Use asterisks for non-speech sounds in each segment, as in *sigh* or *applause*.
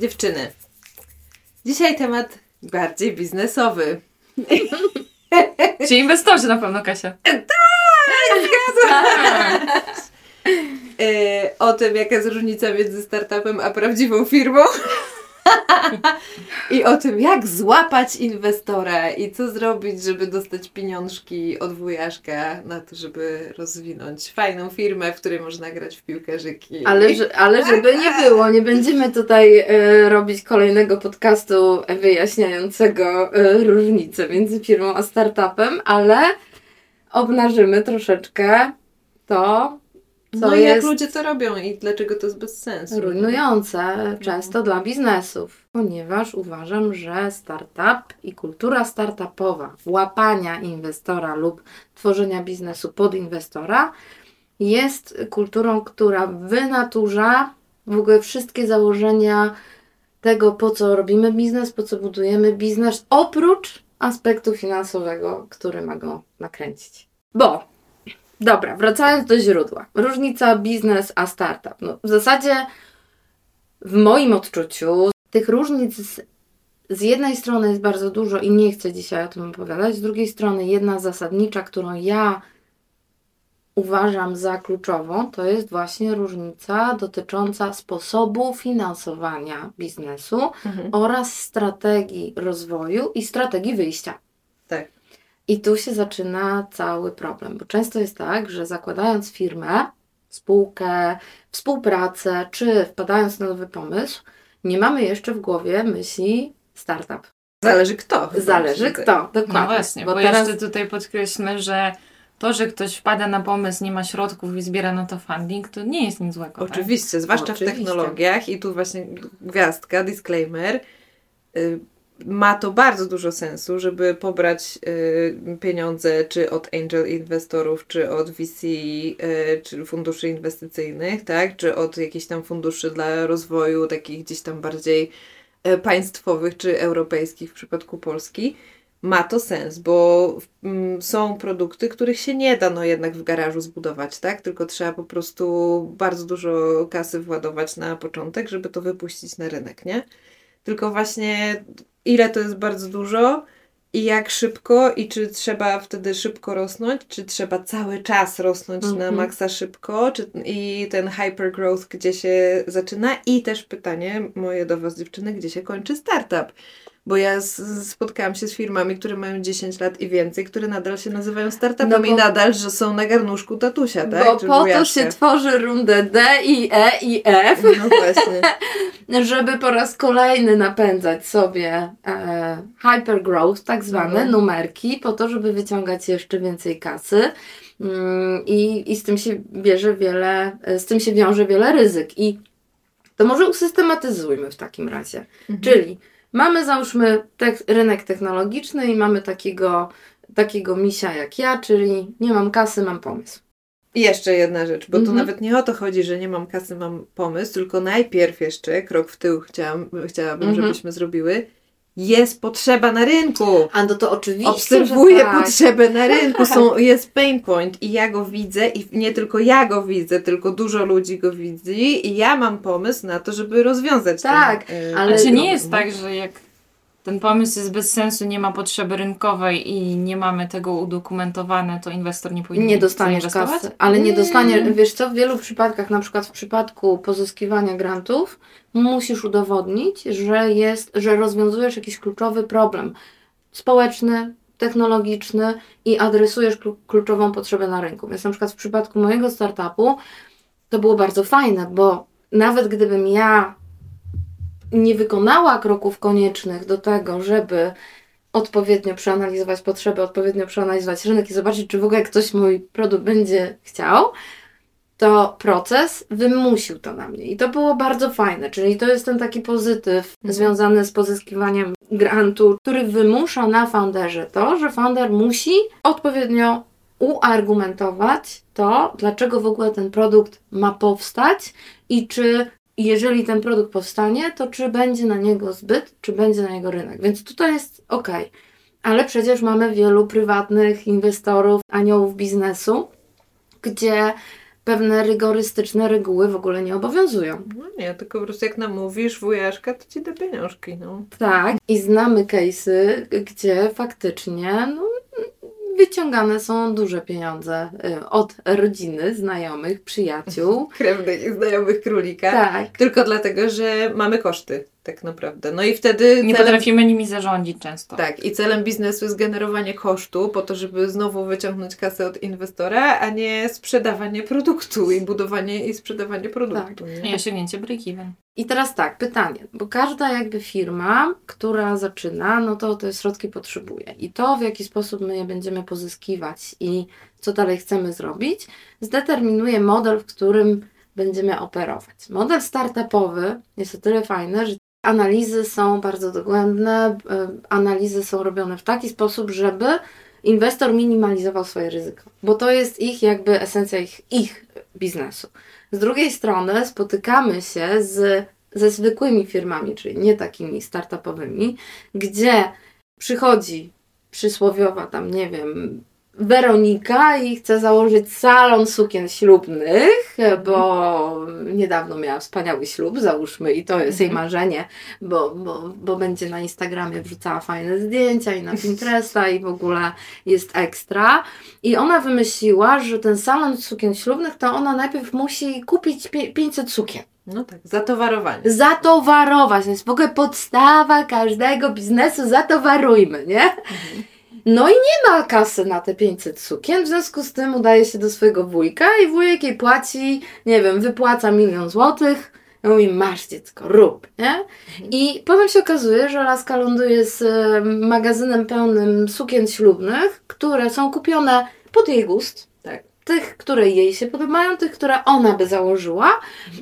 Dziewczyny, dzisiaj temat bardziej biznesowy. Ci inwestorzy na pewno, Kasia. *laughs* Yy, o tym, jaka jest różnica między startupem a prawdziwą firmą. I o tym, jak złapać inwestora i co zrobić, żeby dostać pieniążki od wujaszka na to, żeby rozwinąć fajną firmę, w której można grać w piłkarzyki. Ale, że, ale żeby nie było, nie będziemy tutaj e, robić kolejnego podcastu wyjaśniającego e, różnicę między firmą a startupem, ale obnażymy troszeczkę to, co no i jak ludzie to robią i dlaczego to jest bez sensu. rujnujące często dla biznesów. Ponieważ uważam, że startup i kultura startupowa, łapania inwestora lub tworzenia biznesu pod inwestora jest kulturą, która wynaturza w ogóle wszystkie założenia tego, po co robimy biznes, po co budujemy biznes, oprócz aspektu finansowego, który ma go nakręcić. Bo, dobra, wracając do źródła. Różnica biznes a startup. No, w zasadzie w moim odczuciu tych różnic z, z jednej strony jest bardzo dużo i nie chcę dzisiaj o tym opowiadać, z drugiej strony jedna zasadnicza, którą ja uważam za kluczową, to jest właśnie różnica dotycząca sposobu finansowania biznesu Mhm. oraz strategii rozwoju i strategii wyjścia. Tak. I tu się zaczyna cały problem, bo często jest tak, że zakładając firmę, spółkę, współpracę, czy wpadając na nowy pomysł, nie mamy jeszcze w głowie myśli startup. Zależy kto. chyba Zależy kto, dokładnie. No właśnie, bo, jeszcze tutaj podkreślmy, że to, że ktoś wpada na pomysł, nie ma środków i zbiera na to funding, to nie jest nic złego. tak? Oczywiście, zwłaszcza Oczywiście. w technologiach i tu właśnie gwiazdka, disclaimer. y, Ma to bardzo dużo sensu, żeby pobrać y, pieniądze czy od angel inwestorów, czy od VC, y, czy funduszy inwestycyjnych, tak? Czy od jakichś tam funduszy dla rozwoju, takich gdzieś tam bardziej y, państwowych czy europejskich w przypadku Polski. Ma to sens, bo mm, są produkty, których się nie da no jednak w garażu zbudować, tak? Tylko trzeba po prostu bardzo dużo kasy władować na początek, żeby to wypuścić na rynek, nie? Tylko właśnie ile to jest bardzo dużo i jak szybko i czy trzeba wtedy szybko rosnąć, czy trzeba cały czas rosnąć na Mhm. maksa szybko, czy i ten hypergrowth gdzie się zaczyna i też pytanie moje do Was dziewczyny, gdzie się kończy startup? Bo ja spotkałam się z firmami, które mają 10 lat i więcej, które nadal się nazywają startupami No bo- i nadal, że są na garnuszku tatusia, tak? Bo po to się tworzy rundę D i E i F, No właśnie. *laughs* żeby po raz kolejny napędzać sobie e, hypergrowth, tak zwane Mhm. numerki, po to, żeby wyciągać jeszcze więcej kasy. Mm, I, I z tym się bierze wiele, e, z tym się wiąże wiele ryzyk. I to może usystematyzujmy w takim razie. Mhm. Czyli mamy załóżmy tek- rynek technologiczny i mamy takiego, takiego misia jak ja, czyli nie mam kasy, mam pomysł. I jeszcze jedna rzecz, bo tu Mhm. nawet nie o to chodzi, że nie mam kasy, mam pomysł, tylko najpierw jeszcze, krok w tył chciałam, chciałabym, Mhm. żebyśmy zrobiły, jest potrzeba na rynku. A no to oczywiście, Obserwuję tak. potrzebę na rynku, są, *laughs* jest pain point i ja go widzę i nie tylko ja go widzę, tylko dużo ludzi go widzi i ja mam pomysł na to, żeby rozwiązać Tak, ten, y, ale- czy nie jest tak, że jak ten pomysł jest bez sensu, nie ma potrzeby rynkowej i nie mamy tego udokumentowane, to inwestor nie powinien Nie dostaniesz kasy, ale nie Nie. dostaniesz, wiesz co, w wielu przypadkach, na przykład w przypadku pozyskiwania grantów, musisz udowodnić, że jest, że rozwiązujesz jakiś kluczowy problem społeczny, technologiczny i adresujesz klu- kluczową potrzebę na rynku. Więc na przykład w przypadku mojego startupu to było bardzo fajne, bo nawet gdybym ja nie wykonała kroków koniecznych do tego, żeby odpowiednio przeanalizować potrzeby, odpowiednio przeanalizować rynek i zobaczyć, czy w ogóle ktoś mój produkt będzie chciał, to proces wymusił to na mnie. I to było bardzo fajne. Czyli to jest ten taki pozytyw Mhm. związany z pozyskiwaniem grantu, który wymusza na founderze to, że founder musi odpowiednio uargumentować to, dlaczego w ogóle ten produkt ma powstać i czy jeżeli ten produkt powstanie, to czy będzie na niego zbyt, czy będzie na niego rynek. Więc tutaj jest ok. Ale przecież mamy wielu prywatnych inwestorów, aniołów biznesu, gdzie pewne rygorystyczne reguły w ogóle nie obowiązują. No nie, tylko po prostu jak namówisz wujaszka, to ci da pieniążki, no. Tak, i znamy case'y, gdzie faktycznie no, wyciągane są duże pieniądze y, od rodziny, znajomych, przyjaciół. *laughs* Krewnych i znajomych królika. Tak. Tylko dlatego, że mamy koszty, tak naprawdę. No i wtedy Nie celem, potrafimy nimi zarządzić często. tak, i celem biznesu jest generowanie kosztu po to, żeby znowu wyciągnąć kasę od inwestora, a nie sprzedawanie produktu i budowanie i sprzedawanie produktu. I Nie? osiągnięcie break-even. I teraz tak, pytanie, bo każda jakby firma, która zaczyna, no to te środki potrzebuje. I to, w jaki sposób my je będziemy pozyskiwać i co dalej chcemy zrobić, zdeterminuje model, w którym będziemy operować. Model startupowy jest o tyle fajny, że analizy są bardzo dogłębne, y, analizy są robione w taki sposób, żeby inwestor minimalizował swoje ryzyko, bo to jest ich jakby esencja ich, ich biznesu. Z drugiej strony spotykamy się z, ze zwykłymi firmami, czyli nie takimi startupowymi, gdzie przychodzi przysłowiowa tam, nie wiem, Weronika i chce założyć salon sukien ślubnych, bo niedawno miała wspaniały ślub, załóżmy, i to jest jej marzenie, bo, bo, bo będzie na Instagramie wrzucała fajne zdjęcia i na *laughs* Pinteresta i w ogóle jest ekstra. I ona wymyśliła, że ten salon sukien ślubnych to ona najpierw musi kupić pie- 500 sukien. No tak, zatowarowanie. Zatowarować, to jest w ogóle podstawa każdego biznesu, zatowarujmy, nie? No i nie ma kasy na te 500 sukien, w związku z tym udaje się do swojego wujka i wujek jej płaci, nie wiem, wypłaca milion złotych, i mówi, masz dziecko, rób, nie? I potem się okazuje, że laska ląduje z e, magazynem pełnym sukien ślubnych, które są kupione pod jej gust. Tych, które jej się podobają, tych, które ona by założyła,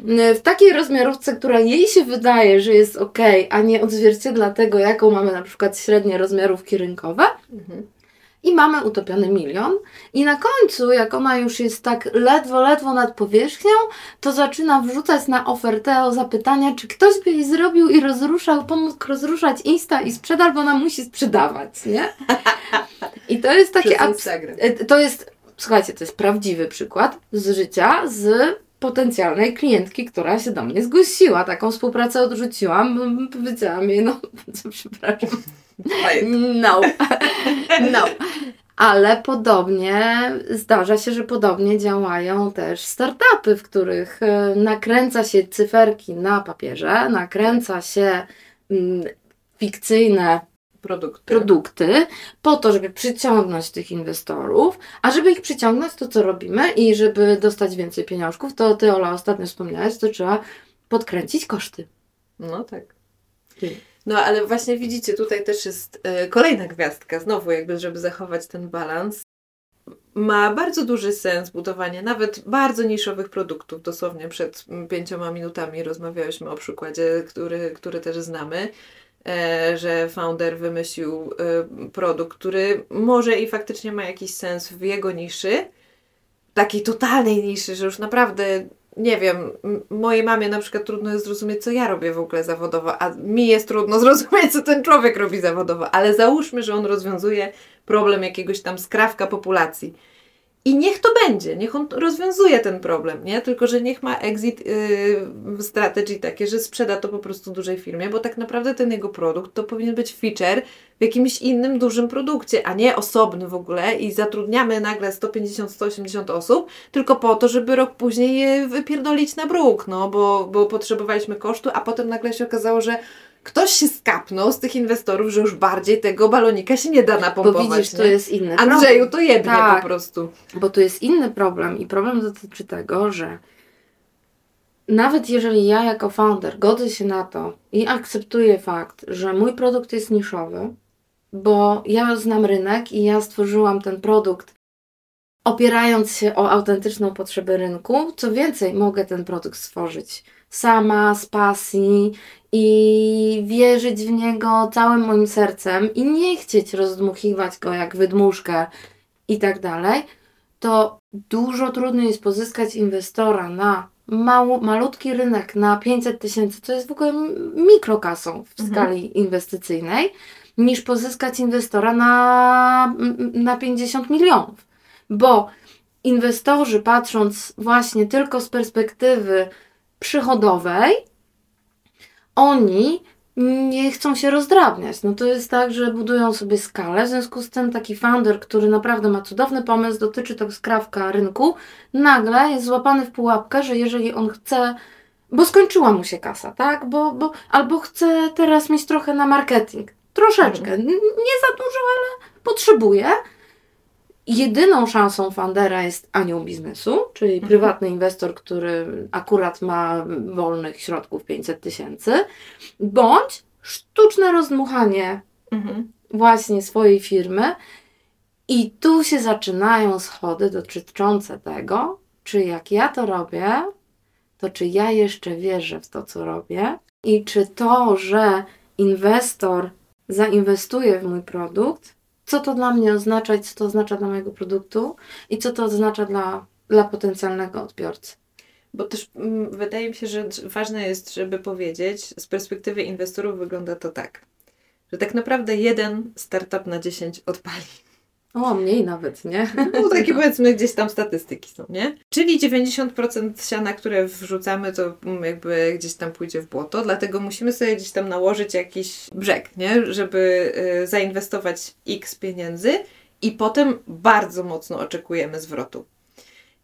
y, w takiej rozmiarówce, która jej się wydaje, że jest ok, a nie odzwierciedla tego, jaką mamy na przykład średnie rozmiarówki rynkowe. Mhm. I mamy utopiony milion. I na końcu, jak ona już jest tak ledwo, ledwo nad powierzchnią, to zaczyna wrzucać na ofertę o zapytania, czy ktoś by jej zrobił i rozruszał, pomógł rozruszać Insta i sprzedał, bo ona musi sprzedawać, nie? *laughs* I to jest takie Przez Instagram. E, To jest, słuchajcie, to jest prawdziwy przykład z życia, z potencjalnej klientki, która się do mnie zgłosiła. Taką współpracę odrzuciłam. Powiedziałam jej, no, *laughs* przepraszam, no, *laughs* no. Ale podobnie zdarza się, że podobnie działają też startupy, w których e, nakręca się cyferki na papierze, nakręca się mm, fikcyjne Produkty. produkty po to, żeby przyciągnąć tych inwestorów, a żeby ich przyciągnąć, to co robimy i żeby dostać więcej pieniążków, to Ty, Ola, ostatnio wspomniałaś, to trzeba podkręcić koszty. No tak. No ale właśnie widzicie, tutaj też jest e, kolejna gwiazdka, znowu jakby, żeby zachować ten balans. Ma bardzo duży sens budowanie nawet bardzo niszowych produktów. Dosłownie przed pięcioma minutami rozmawiałyśmy o przykładzie, który, który też znamy, że founder wymyślił e, produkt, który może i faktycznie ma jakiś sens w jego niszy, takiej totalnej niszy, że już naprawdę nie wiem, mojej mamie na przykład trudno jest zrozumieć, co ja robię w ogóle zawodowo, a mi jest trudno *laughs* zrozumieć, co ten człowiek robi zawodowo, ale załóżmy, że on rozwiązuje problem jakiegoś tam skrawka populacji. I niech to będzie, niech on rozwiązuje ten problem, nie? Tylko, że niech ma exit yy, strategy takie, że sprzeda to po prostu dużej firmie, bo tak naprawdę ten jego produkt to powinien być feature w jakimś innym dużym produkcie, a nie osobny w ogóle i zatrudniamy nagle 150-180 osób, tylko po to, żeby rok później je wypierdolić na bruk, no, bo, bo potrzebowaliśmy kosztu, a potem nagle się okazało, że ktoś się skapnął z tych inwestorów, że już bardziej tego balonika się nie da Bo napompować. widzisz, to jest inny Andrzeju, problem. to jednie Tak. po prostu. Bo tu jest inny problem i problem dotyczy tego, że nawet jeżeli ja jako founder godzę się na to i akceptuję fakt, że mój produkt jest niszowy, bo ja znam rynek i ja stworzyłam ten produkt opierając się o autentyczną potrzebę rynku, co więcej, mogę ten produkt stworzyć sama, z pasji i wierzyć w niego całym moim sercem i nie chcieć rozdmuchiwać go jak wydmuszkę i tak dalej, to dużo trudniej jest pozyskać inwestora na mało, malutki rynek na 500 tysięcy, co jest w ogóle mikrokasą w Mhm. skali inwestycyjnej, niż pozyskać inwestora na, na 50 milionów. Bo inwestorzy, patrząc właśnie tylko z perspektywy przychodowej, oni nie chcą się rozdrabniać. No to jest tak, że budują sobie skalę, w związku z tym taki founder, który naprawdę ma cudowny pomysł, dotyczy to skrawka rynku, nagle jest złapany w pułapkę, że jeżeli on chce, bo skończyła mu się kasa, tak? Bo, bo, albo chce teraz mieć trochę na marketing, troszeczkę, N- nie za dużo, ale potrzebuje. Jedyną szansą fundera jest anioł biznesu, czyli prywatny inwestor, który akurat ma wolnych środków 500 tysięcy, bądź sztuczne rozdmuchanie Mhm. właśnie swojej firmy. I tu się zaczynają schody dotyczące tego, czy jak ja to robię, to czy ja jeszcze wierzę w to, co robię i czy to, że inwestor zainwestuje w mój produkt, co to dla mnie oznacza i co to oznacza dla mojego produktu i co to oznacza dla, dla potencjalnego odbiorcy. Bo też mm, wydaje mi się, że ważne jest, żeby powiedzieć, z perspektywy inwestorów wygląda to tak, że tak naprawdę jeden startup na 10 odpali. O, mniej nawet, nie? No takie powiedzmy gdzieś tam statystyki są, nie? Czyli 90% siana, które wrzucamy, to mm, jakby gdzieś tam pójdzie w błoto, dlatego musimy sobie gdzieś tam nałożyć jakiś brzeg, nie? Żeby y, zainwestować x pieniędzy i potem bardzo mocno oczekujemy zwrotu.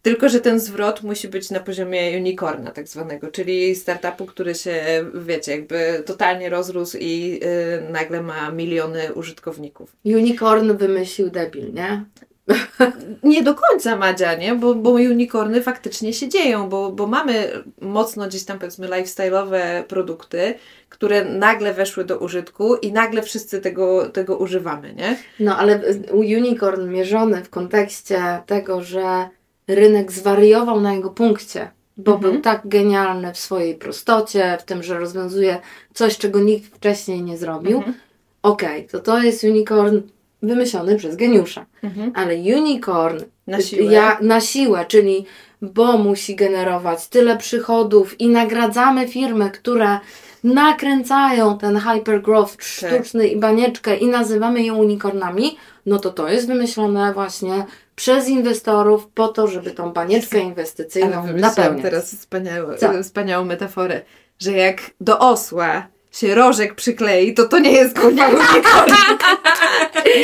Tylko, że ten zwrot musi być na poziomie unicorna tak zwanego, czyli startupu, który się, wiecie, jakby totalnie rozrósł i y, nagle ma miliony użytkowników. Unicorn wymyślił debil, nie? *laughs* Nie do końca Madzia, nie? Bo, bo unicorny faktycznie się dzieją, bo, bo mamy mocno gdzieś tam powiedzmy lifestyle'owe produkty, które nagle weszły do użytku i nagle wszyscy tego, tego używamy, nie? No, ale unicorn mierzony w kontekście tego, że rynek zwariował na jego punkcie, bo Mhm. był tak genialny w swojej prostocie, w tym, że rozwiązuje coś, czego nikt wcześniej nie zrobił. Mhm. Okej, to to jest unicorn wymyślony przez geniusza. Mhm. Ale unicorn Na siłę. Ja, na siłę, czyli bo musi generować tyle przychodów i nagradzamy firmy, które nakręcają ten hypergrowth sztuczny i banieczkę i nazywamy je unicornami, no to to jest wymyślone właśnie przez inwestorów po to, żeby tą banieczkę inwestycyjną napełniać. teraz wspaniałe, Co? wspaniałą metaforę, że jak do osła się rożek przyklei, to to nie jest kurwa *laughs* unicorn.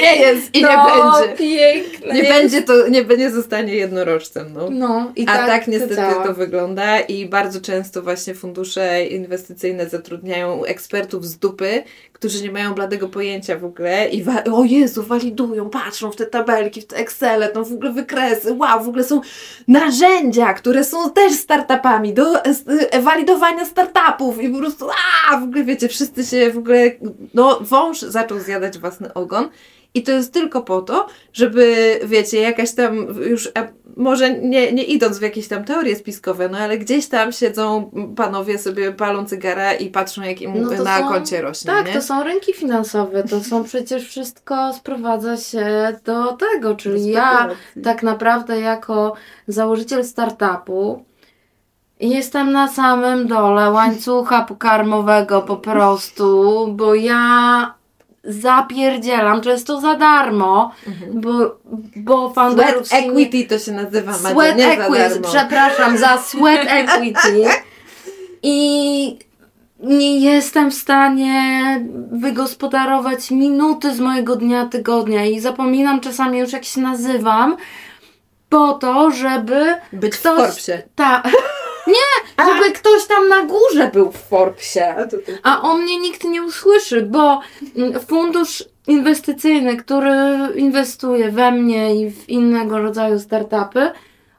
Nie jest i nie No, będzie. piękne Nie będzie to, nie, nie zostanie jednorożcem, no. No, i A tak, to niestety działa. to wygląda i bardzo często właśnie fundusze inwestycyjne zatrudniają ekspertów z dupy, którzy nie mają bladego pojęcia w ogóle i wa- o Jezu, walidują, patrzą w te tabelki, w te Excele, to w ogóle wykresy, wow, w ogóle są narzędzia, które są też startupami do e, e, walidowania startupów i po prostu a, w ogóle wiecie, wszyscy się w ogóle, no wąż zaczął zjadać własny ogon i to jest tylko po to, żeby, wiecie, jakaś tam już, a może nie, nie idąc w jakieś tam teorie spiskowe, no ale gdzieś tam siedzą panowie sobie palą cygara i patrzą jak im No na są- koncie rośnie, Tak, nie? to są rynki finansowe, to są *laughs* przecież wszystko sprowadza się do tego, czyli ja tak naprawdę jako założyciel startupu jestem na samym dole łańcucha pokarmowego po prostu, bo ja zapierdzielam często za darmo, Mhm. bo, bo founderów Sweat nie- equity to się nazywa, Madzia, Sweat nie za equity, darmo. przepraszam, za sweat *laughs* equity. I nie jestem w stanie wygospodarować minuty z mojego dnia, tygodnia i zapominam czasami już jak się nazywam, po to, żeby Być ktoś- w Forbesie. ta... *laughs* Nie, żeby ktoś tam na górze był w Forbesie. to. A o mnie nikt nie usłyszy, bo mm, fundusz inwestycyjny, który inwestuje we mnie i w innego rodzaju startupy,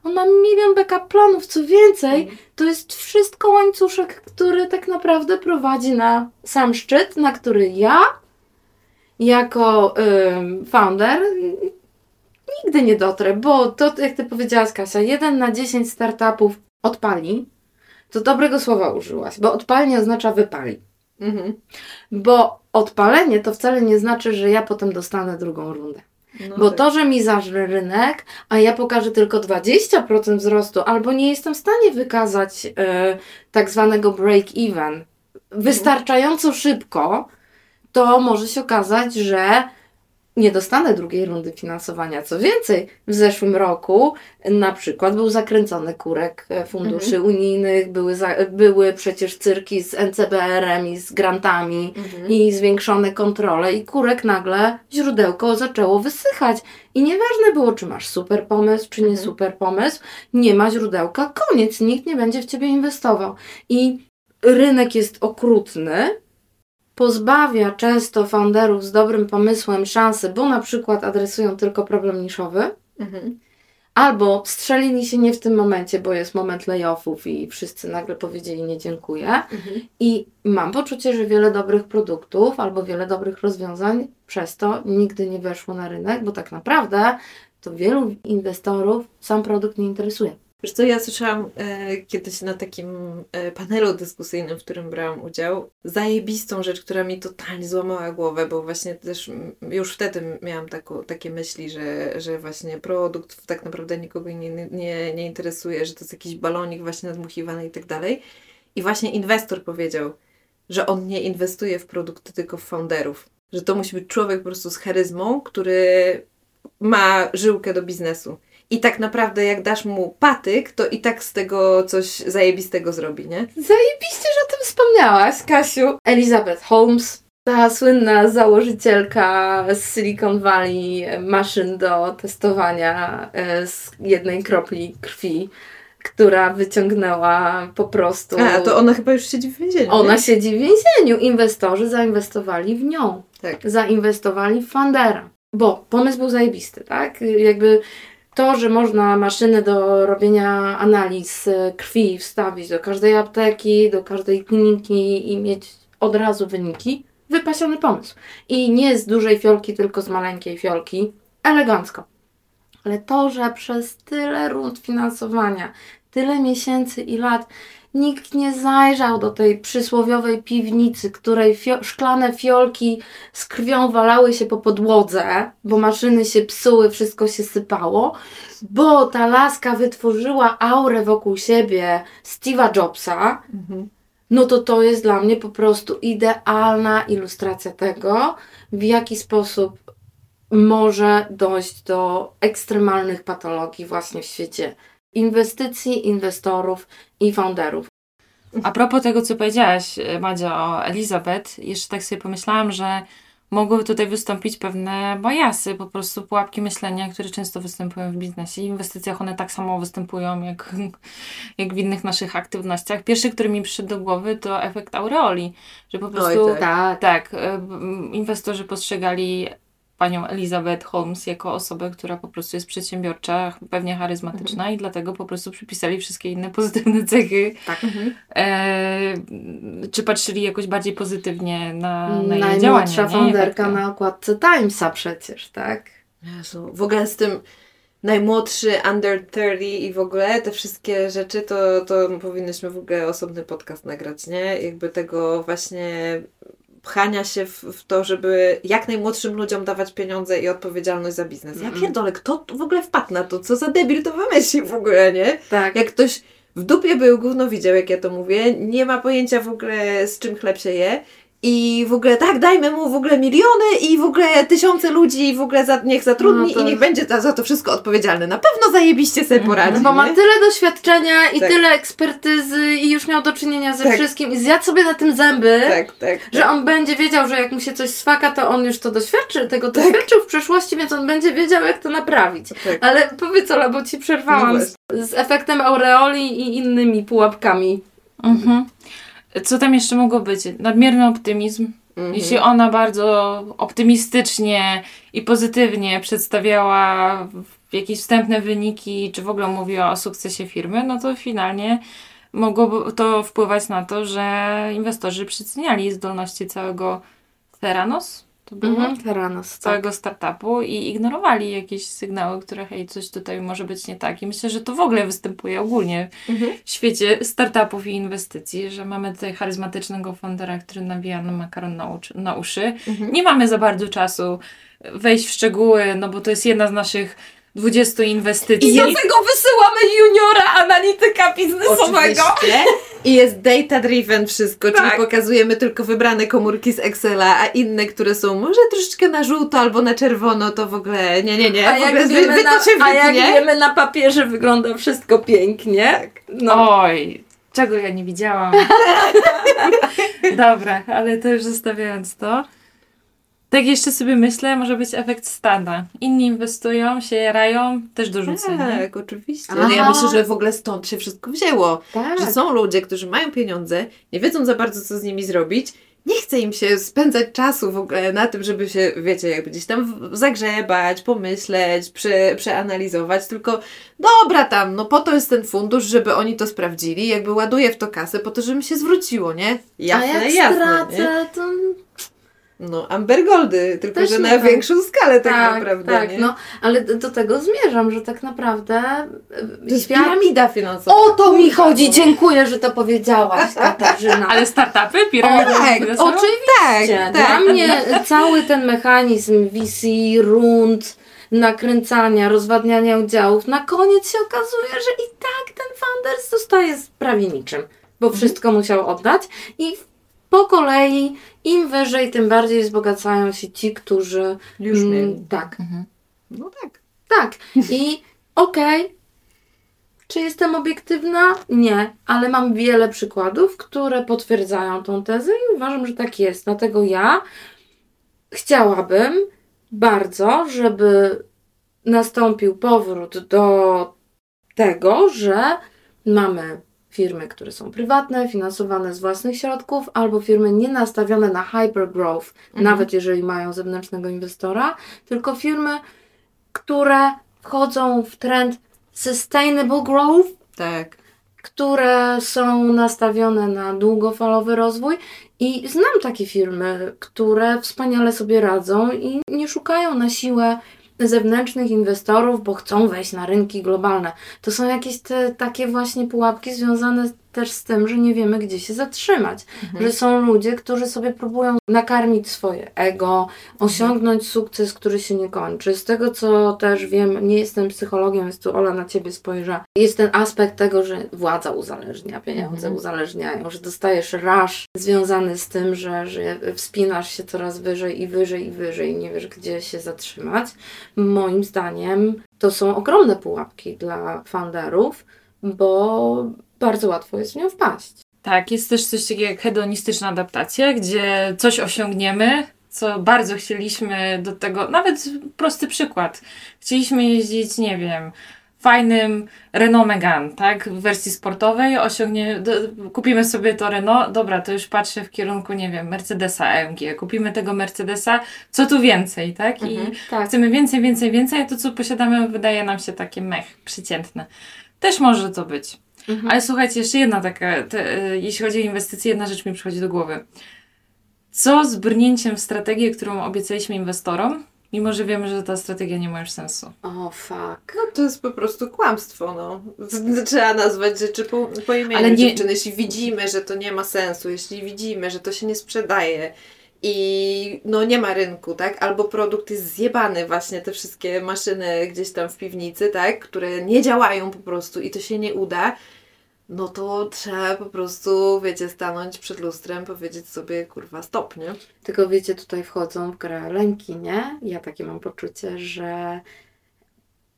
on ma milion backup planów. Co więcej, to jest wszystko łańcuszek, który tak naprawdę prowadzi na sam szczyt, na który ja, jako ym, founder, nigdy nie dotrę, bo to, jak ty powiedziałaś, Kasia, jeden na 10 startupów odpali. To dobrego słowa użyłaś, bo odpalnie oznacza wypali. Mhm. Bo odpalenie to wcale nie znaczy, że ja potem dostanę drugą rundę. No Bo tak. to, że mi zażre rynek, a ja pokażę tylko 20% wzrostu, albo nie jestem w stanie wykazać e, tak zwanego break-even wystarczająco szybko, to może się okazać, że nie dostanę drugiej rundy finansowania. Co więcej, w zeszłym roku na przykład był zakręcony kurek e, funduszy Mhm. unijnych, były, za, były przecież cyrki z NCBR-em i z grantami i zwiększone kontrole i kurek nagle źródełko zaczęło wysychać. I nieważne było, czy masz super pomysł, czy nie Mhm. super pomysł, nie ma źródełka, koniec, nikt nie będzie w ciebie inwestował. I rynek jest okrutny, pozbawia często founderów z dobrym pomysłem szansy, bo na przykład adresują tylko problem niszowy, Mhm. albo strzelili się nie w tym momencie, bo jest moment layoffów i wszyscy nagle powiedzieli nie dziękuję. Mhm. I mam poczucie, że wiele dobrych produktów albo wiele dobrych rozwiązań przez to nigdy nie weszło na rynek, bo tak naprawdę to wielu inwestorów sam produkt nie interesuje. Wiesz co, ja słyszałam e, kiedyś na takim e, panelu dyskusyjnym, w którym brałam udział, zajebistą rzecz, która mi totalnie złamała głowę, bo właśnie też już wtedy miałam takie myśli, że, że właśnie produkt tak naprawdę nikogo nie, nie, nie interesuje, że to jest jakiś balonik właśnie nadmuchiwany i tak dalej. I właśnie inwestor powiedział, że on nie inwestuje w produkty, tylko w founderów. Że to musi być człowiek po prostu z charyzmą, który ma żyłkę do biznesu. I tak naprawdę jak dasz mu patyk, to i tak z tego coś zajebistego zrobi, nie? Zajebiście, że o tym wspomniałaś, Kasiu. Elizabeth Holmes, ta słynna założycielka z Silicon Valley maszyn do testowania e, z jednej kropli krwi, która wyciągnęła po prostu... A, to ona chyba już siedzi w więzieniu. Ona nie? siedzi w więzieniu. Inwestorzy zainwestowali w nią. Tak. Zainwestowali w Fundera. Bo pomysł był zajebisty, tak? Jakby to, że można maszyny do robienia analiz e, krwi wstawić do każdej apteki, do każdej kliniki i mieć od razu wyniki, wypasiony pomysł. I nie z dużej fiolki, tylko z maleńkiej fiolki. Elegancko. Ale to, że przez tyle rund finansowania, tyle miesięcy i lat nikt nie zajrzał do tej przysłowiowej piwnicy, której fio- szklane fiolki z krwią walały się po podłodze, bo maszyny się psuły, wszystko się sypało, bo ta laska wytworzyła aurę wokół siebie Steve'a Jobsa, Mhm. no to to jest dla mnie po prostu idealna ilustracja tego, w jaki sposób może dojść do ekstremalnych patologii właśnie w świecie inwestycji, inwestorów i founderów. A propos tego, co powiedziałaś, e, Madzia, o Elizabeth, jeszcze tak sobie pomyślałam, że mogłyby tutaj wystąpić pewne bajasy, po prostu pułapki myślenia, które często występują w biznesie. I inwestycjach one tak samo występują, jak, *laughs* jak w innych naszych aktywnościach. Pierwszy, który mi przyszedł do głowy, to efekt aureoli, że po prostu tak. Tak. tak, e, inwestorzy postrzegali panią Elizabeth Holmes jako osobę, która po prostu jest przedsiębiorcza, pewnie charyzmatyczna i dlatego po prostu przypisali wszystkie inne pozytywne cechy. Tak. E, czy patrzyli jakoś bardziej pozytywnie na, na jej działania? Najmłodsza founderka na okładce Timesa przecież, tak? Jezu, w ogóle z tym najmłodszy, under 30 i w ogóle te wszystkie rzeczy, to, to powinnyśmy w ogóle osobny podcast nagrać, nie? Jakby tego właśnie pchania się w, w to, żeby jak najmłodszym ludziom dawać pieniądze i odpowiedzialność za biznes. Ja pierdolę, kto w ogóle wpadł na to? Co za debil to wymyślił w ogóle, nie? Tak. Jak ktoś w dupie był, gówno widział, jak ja to mówię, nie ma pojęcia w ogóle z czym chleb się je i w ogóle tak, dajmy mu w ogóle miliony i w ogóle tysiące ludzi i w ogóle za, niech zatrudni No i niech będzie za, za to wszystko odpowiedzialny. Na pewno zajebiście sobie Mhm. poradzi. No bo ma nie? tyle doświadczenia i Tak. tyle ekspertyzy i już miał do czynienia ze Tak. wszystkim i zjadł sobie na tym zęby, Tak, tak. że on będzie wiedział, że jak mu się coś swaka, to on już to doświadczy, tego doświadczył w przeszłości, więc on będzie wiedział, jak to naprawić. tak. Ale powiedz Ola, bo Ci No przerwałam właśnie. z, z efektem aureoli i innymi pułapkami. Mhm. Co tam jeszcze mogło być? Nadmierny optymizm. Mhm. Jeśli ona bardzo optymistycznie i pozytywnie przedstawiała jakieś wstępne wyniki, czy w ogóle mówiła o sukcesie firmy, no to finalnie mogłoby to wpływać na to, że inwestorzy przeceniali zdolności całego Theranos, to było? Mhm. Teranos, tak. całego startupu i ignorowali jakieś sygnały, które hej, coś tutaj może być nie tak. I myślę, że to w ogóle występuje ogólnie Mhm. w świecie startupów i inwestycji, że mamy tutaj charyzmatycznego foundera, który nawija nam makaron na, uczy, na uszy. Mhm. Nie mamy za bardzo czasu wejść w szczegóły, no bo to jest jedna z naszych 20 inwestycji. I do tego wysyłamy juniora analityka biznesowego. Oczywiście. I jest data driven wszystko, Tak. czyli pokazujemy tylko wybrane komórki z Excela, a inne, które są może troszeczkę na żółto albo na czerwono, to w ogóle nie, nie, nie. A w ogóle jak, wiemy wy na, to się a jak wiemy na papierze wygląda wszystko pięknie. No. Oj, czego ja nie widziałam. *laughs* Dobra, ale to już zostawiając to. Tak jeszcze sobie myślę, może być efekt stada. Inni inwestują, się jarają, też dorzucę. nie? Tak, oczywiście. No ja myślę, że w ogóle stąd się wszystko wzięło. Tak. Że są ludzie, którzy mają pieniądze, nie wiedzą za bardzo, co z nimi zrobić. Nie chce im się spędzać czasu w ogóle na tym, żeby się, wiecie, jakby gdzieś tam zagrzebać, pomyśleć, prze, przeanalizować, tylko dobra tam, no po to jest ten fundusz, żeby oni to sprawdzili, jakby ładuję w to kasę po to, żeby mi się zwróciło, nie? Jasne, a jak jasne, stracę, nie? to No, Amber Goldy, tylko Też że na tak. większą skalę tak, tak, naprawdę, tak, nie? no, ale do tego zmierzam, że tak naprawdę e, to jest świat... piramida finansowa. O to mi chodzi, dziękuję, że to powiedziałaś, Katarzyna. *laughs* Ale startupy, piramidy tak? Oczywiście. Tak, Dla tak. mnie cały ten mechanizm VC, rund, nakręcania, rozwadniania udziałów, na koniec się okazuje, że i tak ten founder zostaje z prawie niczym, bo Mhm. wszystko musiał oddać i po kolei im wyżej, tym bardziej wzbogacają się ci, którzy Już mm, mieli. tak, No tak. tak. I okej, czy jestem obiektywna? Nie, ale mam wiele przykładów, które potwierdzają tą tezę i uważam, że tak jest. Dlatego ja chciałabym bardzo, żeby nastąpił powrót do tego, że mamy firmy, które są prywatne, finansowane z własnych środków, albo firmy nie nastawione na hypergrowth, Mhm. nawet jeżeli mają zewnętrznego inwestora, tylko firmy, które wchodzą w trend sustainable growth, Tak. które są nastawione na długofalowy rozwój i znam takie firmy, które wspaniale sobie radzą i nie szukają na siłę zewnętrznych inwestorów, bo chcą wejść na rynki globalne. To są jakieś te takie właśnie pułapki związane też z tym, że nie wiemy, gdzie się zatrzymać. Że są ludzie, którzy sobie próbują nakarmić swoje ego, osiągnąć sukces, który się nie kończy. Z tego, co też wiem, nie jestem psychologiem, więc tu Ola na Ciebie spojrzę. Jest ten aspekt tego, że władza uzależnia, pieniądze Mhm. uzależniają, że dostajesz rasz związany z tym, że, że wspinasz się coraz wyżej i wyżej i wyżej i nie wiesz, gdzie się zatrzymać. Moim zdaniem to są ogromne pułapki dla founderów, bo bardzo łatwo jest w nią wpaść. Tak, jest też coś takiego jak hedonistyczna adaptacja, gdzie coś osiągniemy, co bardzo chcieliśmy do tego, nawet prosty przykład. Chcieliśmy jeździć, nie wiem, fajnym Renault Megane, tak, w wersji sportowej, osiągnie, do, kupimy sobie to Renault, dobra, to już patrzę w kierunku, nie wiem, Mercedesa AMG, kupimy tego Mercedesa, co tu więcej, tak, i Mhm. Tak. chcemy więcej, więcej, więcej, a to, co posiadamy, wydaje nam się takie mech, przeciętne. Też może to być. Mhm. Ale słuchajcie, jeszcze jedna taka, te, y, jeśli chodzi o inwestycje, jedna rzecz mi przychodzi do głowy. Co z brnięciem w strategię, którą obiecaliśmy inwestorom, mimo że wiemy, że ta strategia nie ma już sensu? O, fuck. No to jest po prostu kłamstwo, no. *laughs* Trzeba nazwać rzeczy po, po imieniu Ale nie- dziewczyny. Jeśli widzimy, że to nie ma sensu, jeśli widzimy, że to się nie sprzedaje i no nie ma rynku, tak? Albo produkt jest zjebany właśnie, te wszystkie maszyny gdzieś tam w piwnicy, tak? Które nie działają po prostu i to się nie uda, no to trzeba po prostu, wiecie, stanąć przed lustrem, powiedzieć sobie, kurwa, stop, nie? Tylko wiecie, tutaj wchodzą w grę lęki, nie? Ja takie mam poczucie, że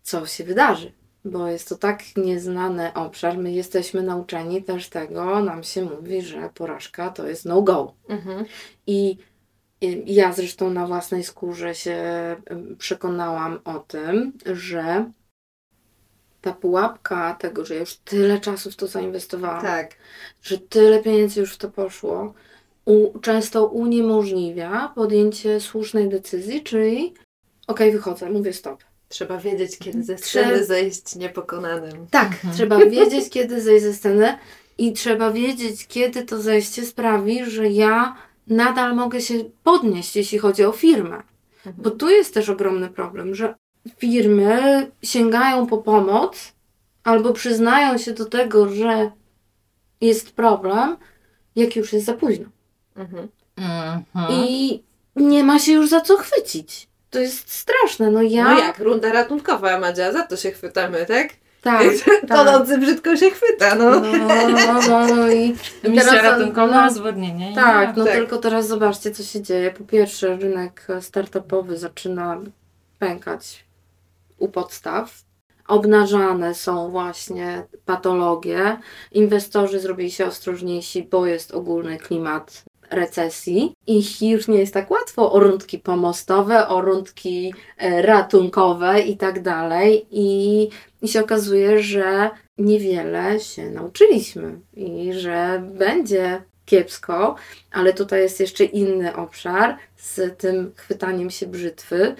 co się wydarzy. Bo jest to tak nieznany obszar. My jesteśmy nauczeni też tego, nam się mówi, że porażka to jest no-go. Mhm. I ja zresztą na własnej skórze się przekonałam o tym, że ta pułapka tego, że już tyle czasu w to zainwestowałam, Tak. że tyle pieniędzy już w to poszło, u, często uniemożliwia podjęcie słusznej decyzji, czyli okej, wychodzę, mówię stop. Trzeba wiedzieć, kiedy ze Trze- sceny zejść niepokonanym. Tak, Mhm. trzeba wiedzieć, kiedy zejść ze sceny i trzeba wiedzieć, kiedy to zejście sprawi, że ja nadal mogę się podnieść, jeśli chodzi o firmę. Bo tu jest też ogromny problem, że firmy sięgają po pomoc albo przyznają się do tego, że jest problem, jak już jest za późno. Mhm. I nie ma się już za co chwycić. To jest straszne. No ja. No jak, runda ratunkowa, Madzia, za to się chwytamy, tak? Tak, tak. Tonący brzydko się chwyta, no. No, no, no, no i Misja teraz, ratunkowa, no, zwodnienie. Tak, no Tak. tylko teraz zobaczcie, co się dzieje. Po pierwsze, rynek startupowy zaczyna pękać u podstaw. Obnażane są właśnie patologie. Inwestorzy zrobili się ostrożniejsi, bo jest ogólny klimat recesji i już nie jest tak łatwo o rundki pomostowe, o rundki e, ratunkowe i tak dalej. I, I się okazuje, że niewiele się nauczyliśmy i że będzie kiepsko, ale tutaj jest jeszcze inny obszar z tym chwytaniem się brzytwy.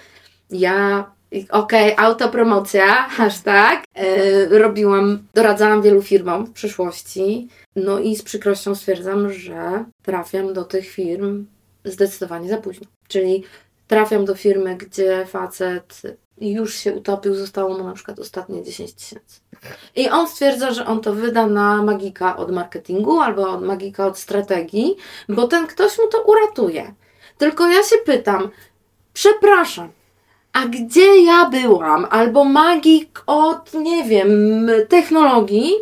Ja, okej, autopromocja, hashtag, e, robiłam, doradzałam wielu firmom w przyszłości, no i z przykrością stwierdzam, że trafiam do tych firm zdecydowanie za późno. Czyli trafiam do firmy, gdzie facet już się utopił, zostało mu na przykład ostatnie 10 tysięcy. I on stwierdza, że on to wyda na magika od marketingu albo od magika od strategii, bo ten ktoś mu to uratuje. Tylko ja się pytam, przepraszam, a gdzie ja byłam? Albo magik od, nie wiem, technologii,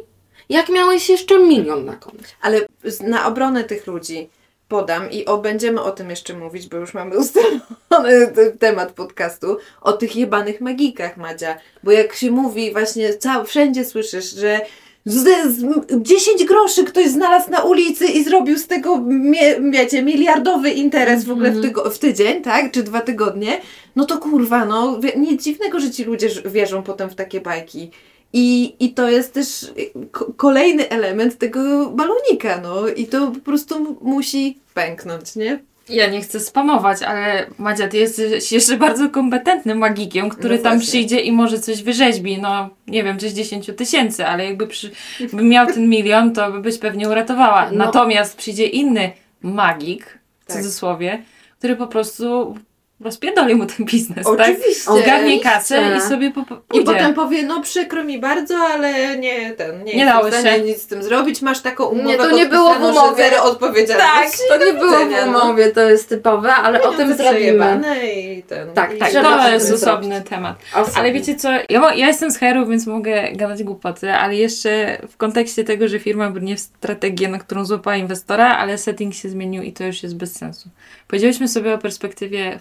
jak miałeś jeszcze milion na koncie. Ale na obronę tych ludzi podam i o, będziemy o tym jeszcze mówić, bo już mamy *laughs* ustalony temat podcastu, o tych jebanych magikach, Madzia. Bo jak się mówi, właśnie cał, wszędzie słyszysz, że z, z, 10 groszy ktoś znalazł na ulicy i zrobił z tego, mie, wiecie, miliardowy interes w ogóle w, tygo, w tydzień, tak? Czy dwa tygodnie. No to kurwa, no nic dziwnego, że ci ludzie wierzą potem w takie bajki. I, I to jest też y, ko- kolejny element tego balonika, no i to po prostu musi pęknąć, nie? Ja nie chcę spamować, ale Madzia, ty jesteś jeszcze bardzo kompetentnym magikiem, który No tam przyjdzie i może coś wyrzeźbi. No, nie wiem, czy z 10 tysięcy, ale jakby przy, by miał ten milion, to by byś pewnie uratowała. No. Natomiast przyjdzie inny magik, w Tak. cudzysłowie, który po prostu rozpierdoli mu ten biznes, tak? Oczywiście. Zgarnie Oczywiście. kasę i sobie po, I potem powie, no przykro mi bardzo, ale nie ten, nie, Nie dało się. nic z tym zrobić, masz taką umowę Nie, to nie było w umowie. zero odpowiedzialności. Tak, to nie było w no. umowie, to jest typowe, ale o tym zrobimy. i ten. Tak, i tak, to jest zrobić. osobny temat. Osobno. Ale wiecie co, ja, ja jestem z HR-u, więc mogę gadać głupoty, ale jeszcze w kontekście tego, że firma brnie w strategię, na którą złapała inwestora, ale setting się zmienił i to już jest bez sensu. Powiedzieliśmy sobie o perspektywie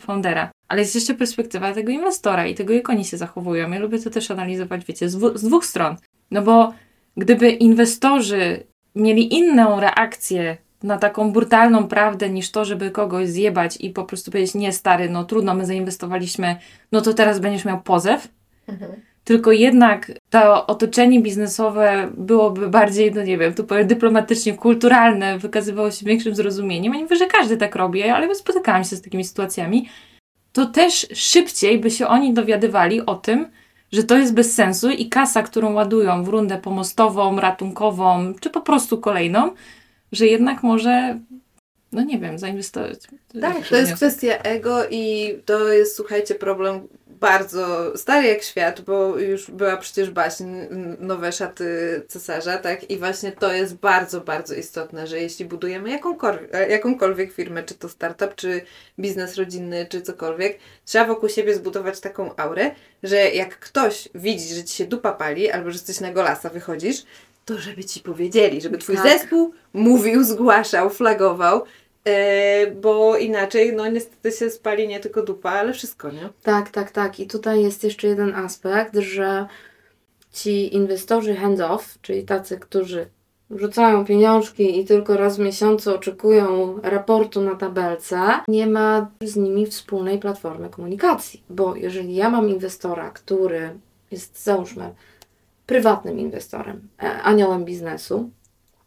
ale jest jeszcze perspektywa tego inwestora i tego, jak oni się zachowują. Ja lubię to też analizować, wiecie, z, dwu- z dwóch stron. No bo gdyby inwestorzy mieli inną reakcję na taką brutalną prawdę niż to, żeby kogoś zjebać i po prostu powiedzieć, nie stary, no trudno, my zainwestowaliśmy, no to teraz będziesz miał pozew, Mhm. tylko jednak to otoczenie biznesowe byłoby bardziej, no nie wiem, tu powiem dyplomatycznie kulturalne, wykazywało się większym zrozumieniem. Ja nie mówię, że każdy tak robi, ale spotykałam się z takimi sytuacjami. To też szybciej by się oni dowiadywali o tym, że to jest bez sensu i kasa, którą ładują w rundę pomostową, ratunkową, czy po prostu kolejną, że jednak może, no nie wiem, zainwestować. Tak, to jest kwestia ego i to jest, słuchajcie, problem bardzo stary jak świat, bo już była przecież baśń Nowe szaty cesarza, tak? I właśnie to jest bardzo, bardzo istotne, że jeśli budujemy jakąkolwiek, jakąkolwiek firmę, czy to startup, czy biznes rodzinny, czy cokolwiek, trzeba wokół siebie zbudować taką aurę, że jak ktoś widzi, że ci się dupa pali, albo że coś na golasa wychodzisz, to żeby ci powiedzieli, żeby twój Tak. zespół mówił, zgłaszał, flagował, bo inaczej, no niestety się spali nie tylko dupa, ale wszystko, nie? Tak, tak, tak. I tutaj jest jeszcze jeden aspekt, że ci inwestorzy hands-off, czyli tacy, którzy rzucają pieniążki i tylko raz w miesiącu oczekują raportu na tabelce, nie ma z nimi wspólnej platformy komunikacji. Bo jeżeli ja mam inwestora, który jest, załóżmy, prywatnym inwestorem, e, aniołem biznesu,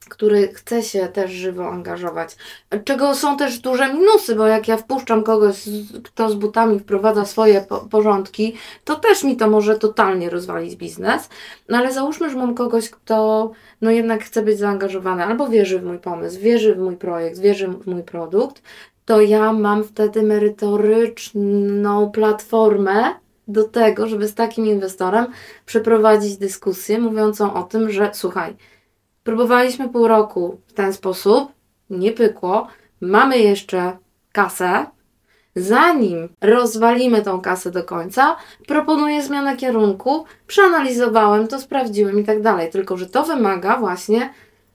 który chce się też żywo angażować, czego są też duże minusy, bo jak ja wpuszczam kogoś, kto z butami wprowadza swoje po porządki, to też mi to może totalnie rozwalić biznes. No ale załóżmy, że mam kogoś, kto no jednak chce być zaangażowany, albo wierzy w mój pomysł, wierzy w mój projekt, wierzy w mój produkt, to ja mam wtedy merytoryczną platformę do tego, żeby z takim inwestorem przeprowadzić dyskusję mówiącą o tym, że słuchaj, próbowaliśmy pół roku w ten sposób, nie pykło, mamy jeszcze kasę, zanim rozwalimy tą kasę do końca, proponuję zmianę kierunku. Przeanalizowałem to, sprawdziłem i tak dalej. Tylko, że to wymaga właśnie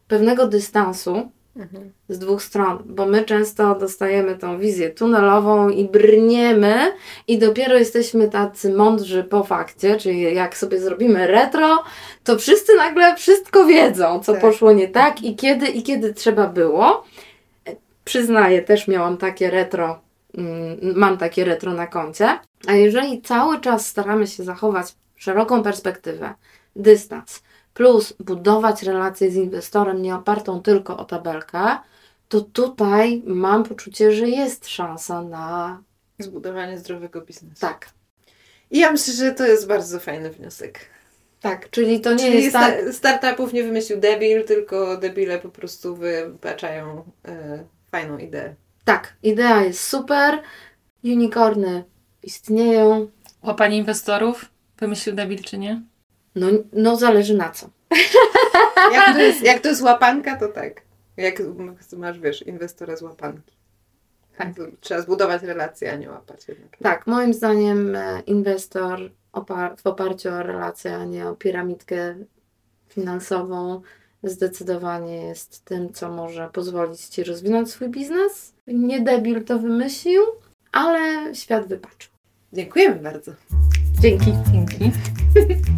pewnego dystansu Mhm. z dwóch stron, bo my często dostajemy tą wizję tunelową i brniemy i dopiero jesteśmy tacy mądrzy po fakcie, czyli jak sobie zrobimy retro, to wszyscy nagle wszystko wiedzą, co Tak. poszło nie tak i kiedy i kiedy trzeba było. Przyznaję, też miałam takie retro, mm, mam takie retro na koncie, a jeżeli cały czas staramy się zachować szeroką perspektywę, dystans, plus budować relację z inwestorem nie opartą tylko o tabelkę, to tutaj mam poczucie, że jest szansa na Zbudowanie zdrowego biznesu. tak. I ja myślę, że to jest bardzo fajny wniosek. Tak, czyli to nie Czyli jest tak. sta- startupów nie wymyślił debil, tylko debile po prostu wybaczają e, fajną ideę. Tak, idea jest super, unicorny istnieją, Łapanie inwestorów? Wymyślił debil czy nie? No, no zależy na co. *laughs* Jak to, jest, jak to jest łapanka, to tak. Jak masz, wiesz, inwestora z łapanki. Tak. Trzeba zbudować relacje, a nie łapać jednak. Tak, moim zdaniem e, inwestor opar- w oparciu o relacje, a nie o piramidkę finansową, zdecydowanie jest tym, co może pozwolić Ci rozwinąć swój biznes. Nie debil to wymyślił, ale świat wybaczył. Dziękujemy bardzo. Dzięki. Dzięki. *laughs*